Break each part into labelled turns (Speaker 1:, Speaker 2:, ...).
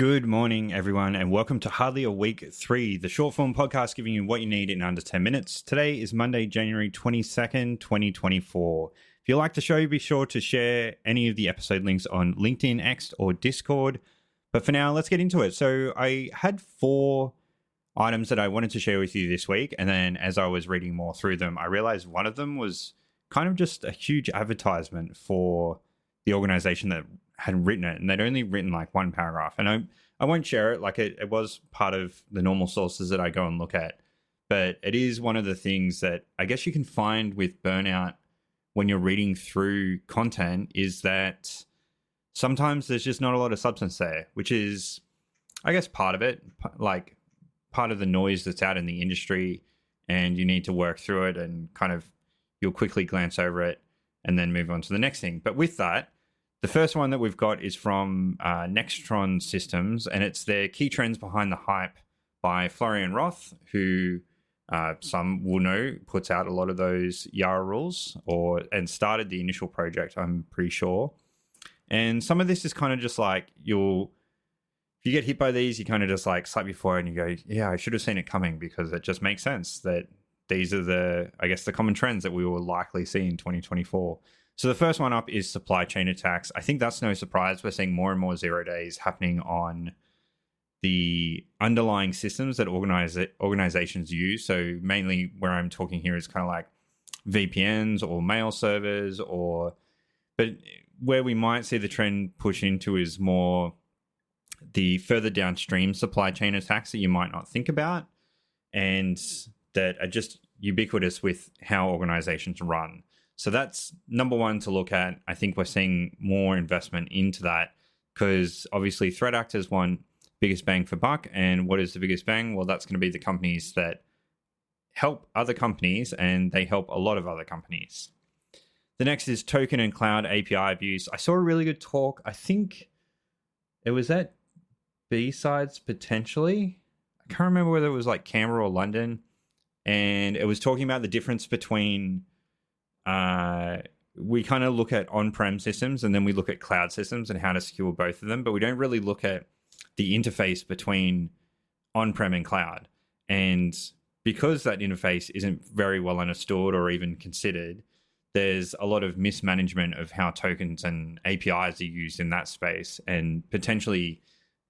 Speaker 1: Good morning, everyone, and welcome to Hardly a Week 3, the short form podcast giving you what you need in under 10 minutes. Today is Monday, January 22nd, 2024. If you like the show, be sure to share any of the episode links on LinkedIn, X, or Discord. But for now, let's get into it. So, I had four items that I wanted to share with you this week, and then as I was reading more through them, I realized one of them was kind of just a huge advertisement for the organization that had written it, and they'd only written like one paragraph. And I I won't share it. Like it, it was part of the normal sources that I go and look at, but it is one of the things that I guess you can find with burnout when you're reading through content is that sometimes there's just not a lot of substance there, which is, I guess, part of it. Like part of the noise that's out in the industry, and you need to work through it and kind of you'll quickly glance over it and then move on to the next thing. But with that, the first one that we've got is from uh, Nextron Systems, and it's their key trends behind the hype by Florian Roth, who uh, some will know puts out a lot of those Yara rules, or and started the initial project. I'm pretty sure. And some of this is kind of just like you'll, if you get hit by these, you kind of just like slap your forehead and you go, "Yeah, I should have seen it coming," because it just makes sense that these are the, I guess, the common trends that we will likely see in 2024. So the first one up is supply chain attacks. I think that's no surprise. We're seeing more and more zero days happening on the underlying systems that organize organizations use. So mainly where I'm talking here is kind of like VPNs or mail servers or but where we might see the trend push into is more the further downstream supply chain attacks that you might not think about and that are just ubiquitous with how organizations run. So that's number one to look at. I think we're seeing more investment into that because obviously threat actors want biggest bang for buck. And what is the biggest bang? Well, that's going to be the companies that help other companies and they help a lot of other companies. The next is token and cloud API abuse. I saw a really good talk. I think it was at BSides potentially. I can't remember whether it was like Canberra or London. And it was talking about the difference between uh, we kind of look at on-prem systems and then we look at cloud systems and how to secure both of them, but we don't really look at the interface between on-prem and cloud. And because that interface isn't very well understood or even considered, there's a lot of mismanagement of how tokens and APIs are used in that space, and potentially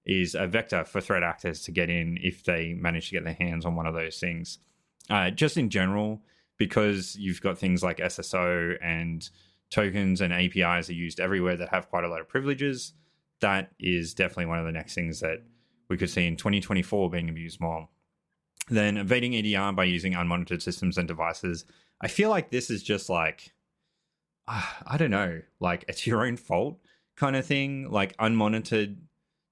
Speaker 1: is a vector for threat actors to get in if they manage to get their hands on one of those things. Uh, just in general, because you've got things like SSO and tokens and APIs are used everywhere that have quite a lot of privileges. That is definitely one of the next things that we could see in 2024 being abused more. Then evading EDR by using unmonitored systems and devices. I feel like this is just like, uh, I don't know, like it's your own fault kind of thing. Like unmonitored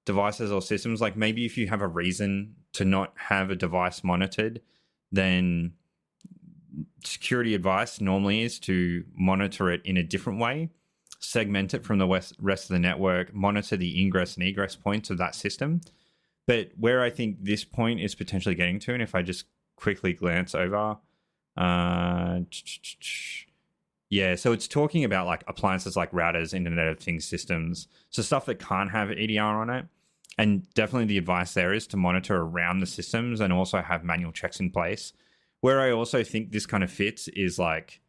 Speaker 1: devices or systems. Like maybe if you have a reason to not have a device monitored, then security advice normally is to monitor it in a different way, segment it from the rest of the network, monitor the ingress and egress points of that system. But where I think this point is potentially getting to, and if I just quickly glance over, uh, yeah, so it's talking about like appliances like routers, Internet of Things systems, so stuff that can't have EDR on it. And definitely the advice there is to monitor around the systems and also have manual checks in place where I also think this kind of fits is like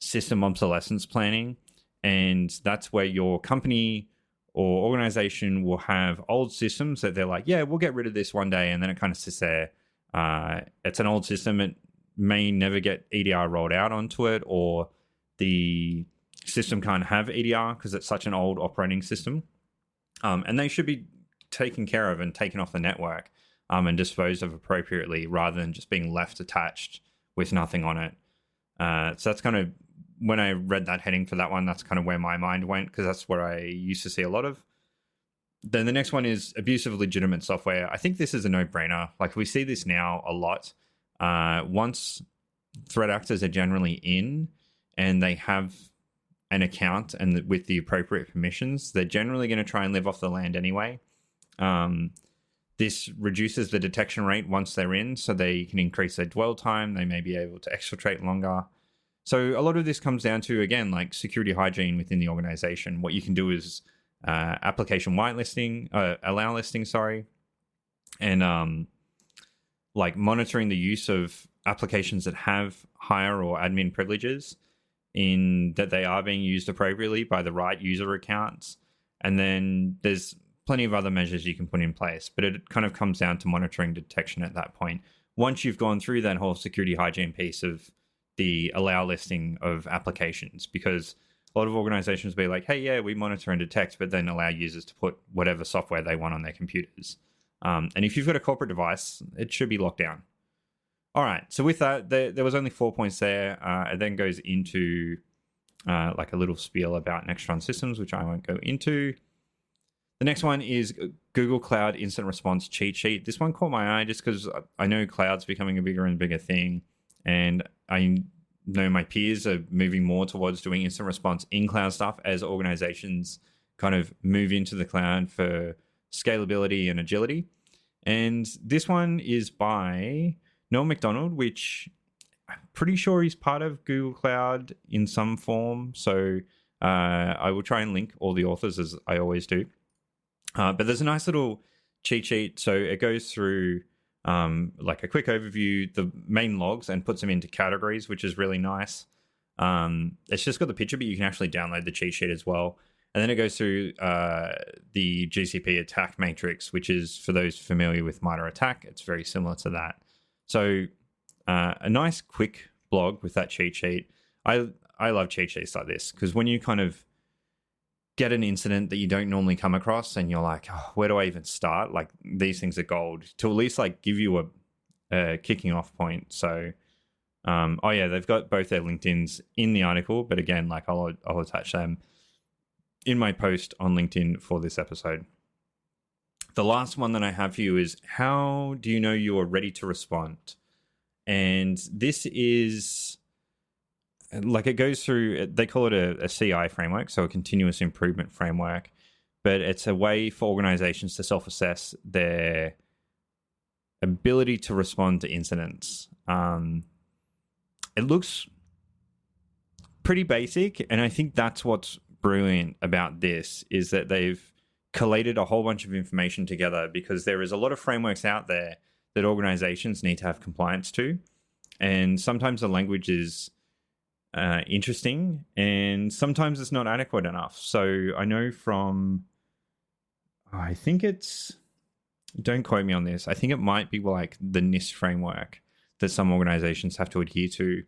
Speaker 1: system obsolescence planning. And that's where your company or organization will have old systems that they're like, yeah, we'll get rid of this one day. And then it kind of sits there. Uh, it's an old system. It may never get EDR rolled out onto it, or the system can't have EDR because it's such an old operating system. Um, and they should be taken care of and taken off the network um, and disposed of appropriately rather than just being left attached with nothing on it. Uh, so that's kind of when I read that heading for that one, that's kind of where my mind went because that's where I used to see a lot of. Then the next one is abuse of legitimate software. I think this is a no brainer. Like we see this now a lot. Uh, once threat actors are generally in and they have an account and with the appropriate permissions, they're generally going to try and live off the land anyway. Um, this reduces the detection rate once they're in, so they can increase their dwell time. They may be able to exfiltrate longer. So a lot of this comes down to again like security hygiene within the organization. What you can do is uh, application whitelisting, uh, allow listing, sorry, and um, like monitoring the use of applications that have higher or admin privileges in that they are being used appropriately by the right user accounts. And then there's plenty of other measures you can put in place, but it kind of comes down to monitoring detection at that point. Once you've gone through that whole security hygiene piece of the allow listing of applications, because a lot of organizations will be like, hey, yeah, we monitor and detect, but then allow users to put whatever software they want on their computers. Um, and if you've got a corporate device, it should be locked down. All right. So with that, there, there was only four points there. Uh, it then goes into uh, like a little spiel about Nextron systems, which I won't go into. The next one is Google Cloud Incident Response cheat sheet. This one caught my eye just because I know cloud's becoming a bigger and bigger thing, and I know my peers are moving more towards doing incident response in cloud stuff as organizations kind of move into the cloud for scalability and agility. And this one is by Noel McDonald, which I'm pretty sure he's part of Google Cloud in some form. So uh, I will try and link all the authors as I always do. Uh, but there's a nice little cheat sheet. So it goes through um, like a quick overview, the main logs, and puts them into categories, which is really nice. Um, it's just got the picture, but you can actually download the cheat sheet as well. And then it goes through uh, the GCP attack matrix, which is for those familiar with MITRE ATT&CK, it's very similar to that. So uh, a nice quick blog with that cheat sheet. I I love cheat sheets like this because when you kind of get an incident that you don't normally come across and you're like, oh, where do I even start? Like these things are gold to at least like give you a, a kicking off point. So, um, oh yeah, they've got both their LinkedIn's in the article, but again, like I'll I'll attach them in my post on LinkedIn for this episode. The last one that I have for you is how do you know you are ready to respond? And this is like it goes through, they call it a, a CI framework, so a continuous improvement framework, but it's a way for organizations to self assess their ability to respond to incidents. Um, it looks pretty basic, and I think that's what's brilliant about this is that they've collated a whole bunch of information together because there is a lot of frameworks out there that organizations need to have compliance to. And sometimes the language is uh, interesting and sometimes it's not adequate enough. So I know from, I think it's, don't quote me on this, I think it might be like the NIST framework that some organizations have to adhere to.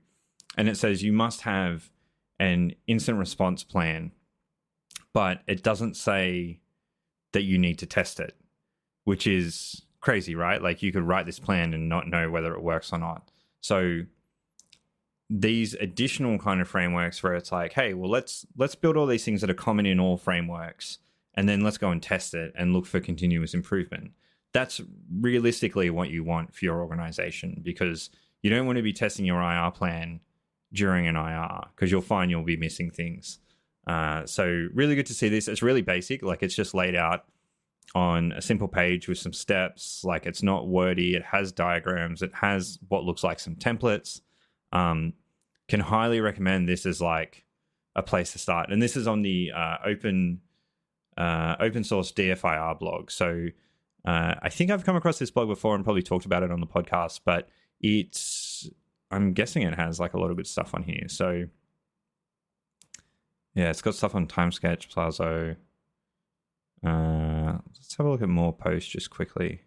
Speaker 1: And it says you must have an incident response plan, but it doesn't say that you need to test it, which is crazy, right? Like you could write this plan and not know whether it works or not. So these additional kind of frameworks where it's like, hey, well let's let's build all these things that are common in all frameworks and then let's go and test it and look for continuous improvement. That's realistically what you want for your organization because you don't want to be testing your IR plan during an IR because you'll find you'll be missing things. Uh, so really good to see this. It's really basic, like it's just laid out on a simple page with some steps. Like it's not wordy. It has diagrams. It has what looks like some templates. Um, can highly recommend this as like a place to start. And this is on the uh, open uh, open source DFIR blog. So uh, I think I've come across this blog before and probably talked about it on the podcast, but it's I'm guessing it has like a lot of good stuff on here. So yeah, it's got stuff on TimeSketch, Plaso. Uh, let's have a look at more posts just quickly.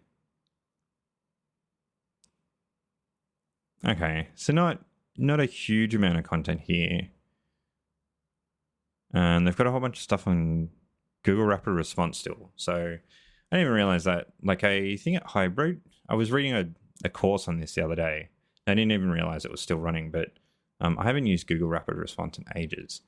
Speaker 1: Okay, so not not a huge amount of content here, and they've got a whole bunch of stuff on Google Rapid Response still. So I didn't even realize that. Like I think at Hybrid, I was reading a, a course on this the other day. I didn't even realize it was still running, but um, I haven't used Google Rapid Response in ages.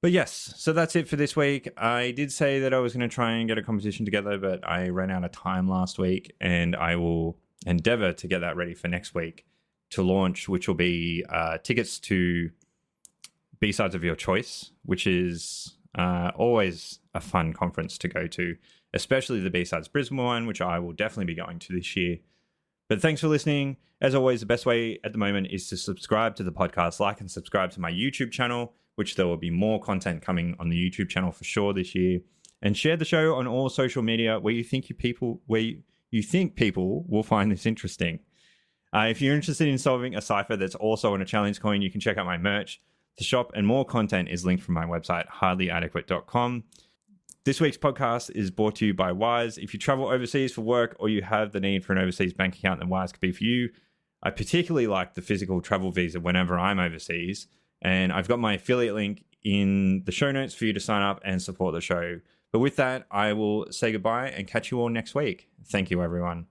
Speaker 1: But yes, so that's it for this week. I did say that I was going to try and get a competition together, but I ran out of time last week, and I will endeavor to get that ready for next week to launch, which will be uh, tickets to BSides of your choice, which is uh, always a fun conference to go to, especially the BSides Brisbane one, which I will definitely be going to this year. But thanks for listening. As always, the best way at the moment is to subscribe to the podcast, like and subscribe to my YouTube channel which there will be more content coming on the YouTube channel for sure this year. and share the show on all social media where you think you people where you, you think people will find this interesting. Uh, if you're interested in solving a cipher that's also on a challenge coin, you can check out my merch. The shop and more content is linked from my website, hardlyadequate.com. This week's podcast is brought to you by Wise. If you travel overseas for work or you have the need for an overseas bank account, then Wise could be for you. I particularly like the physical travel visa whenever I'm overseas. And I've got my affiliate link in the show notes for you to sign up and support the show. But with that, I will say goodbye and catch you all next week. Thank you, everyone.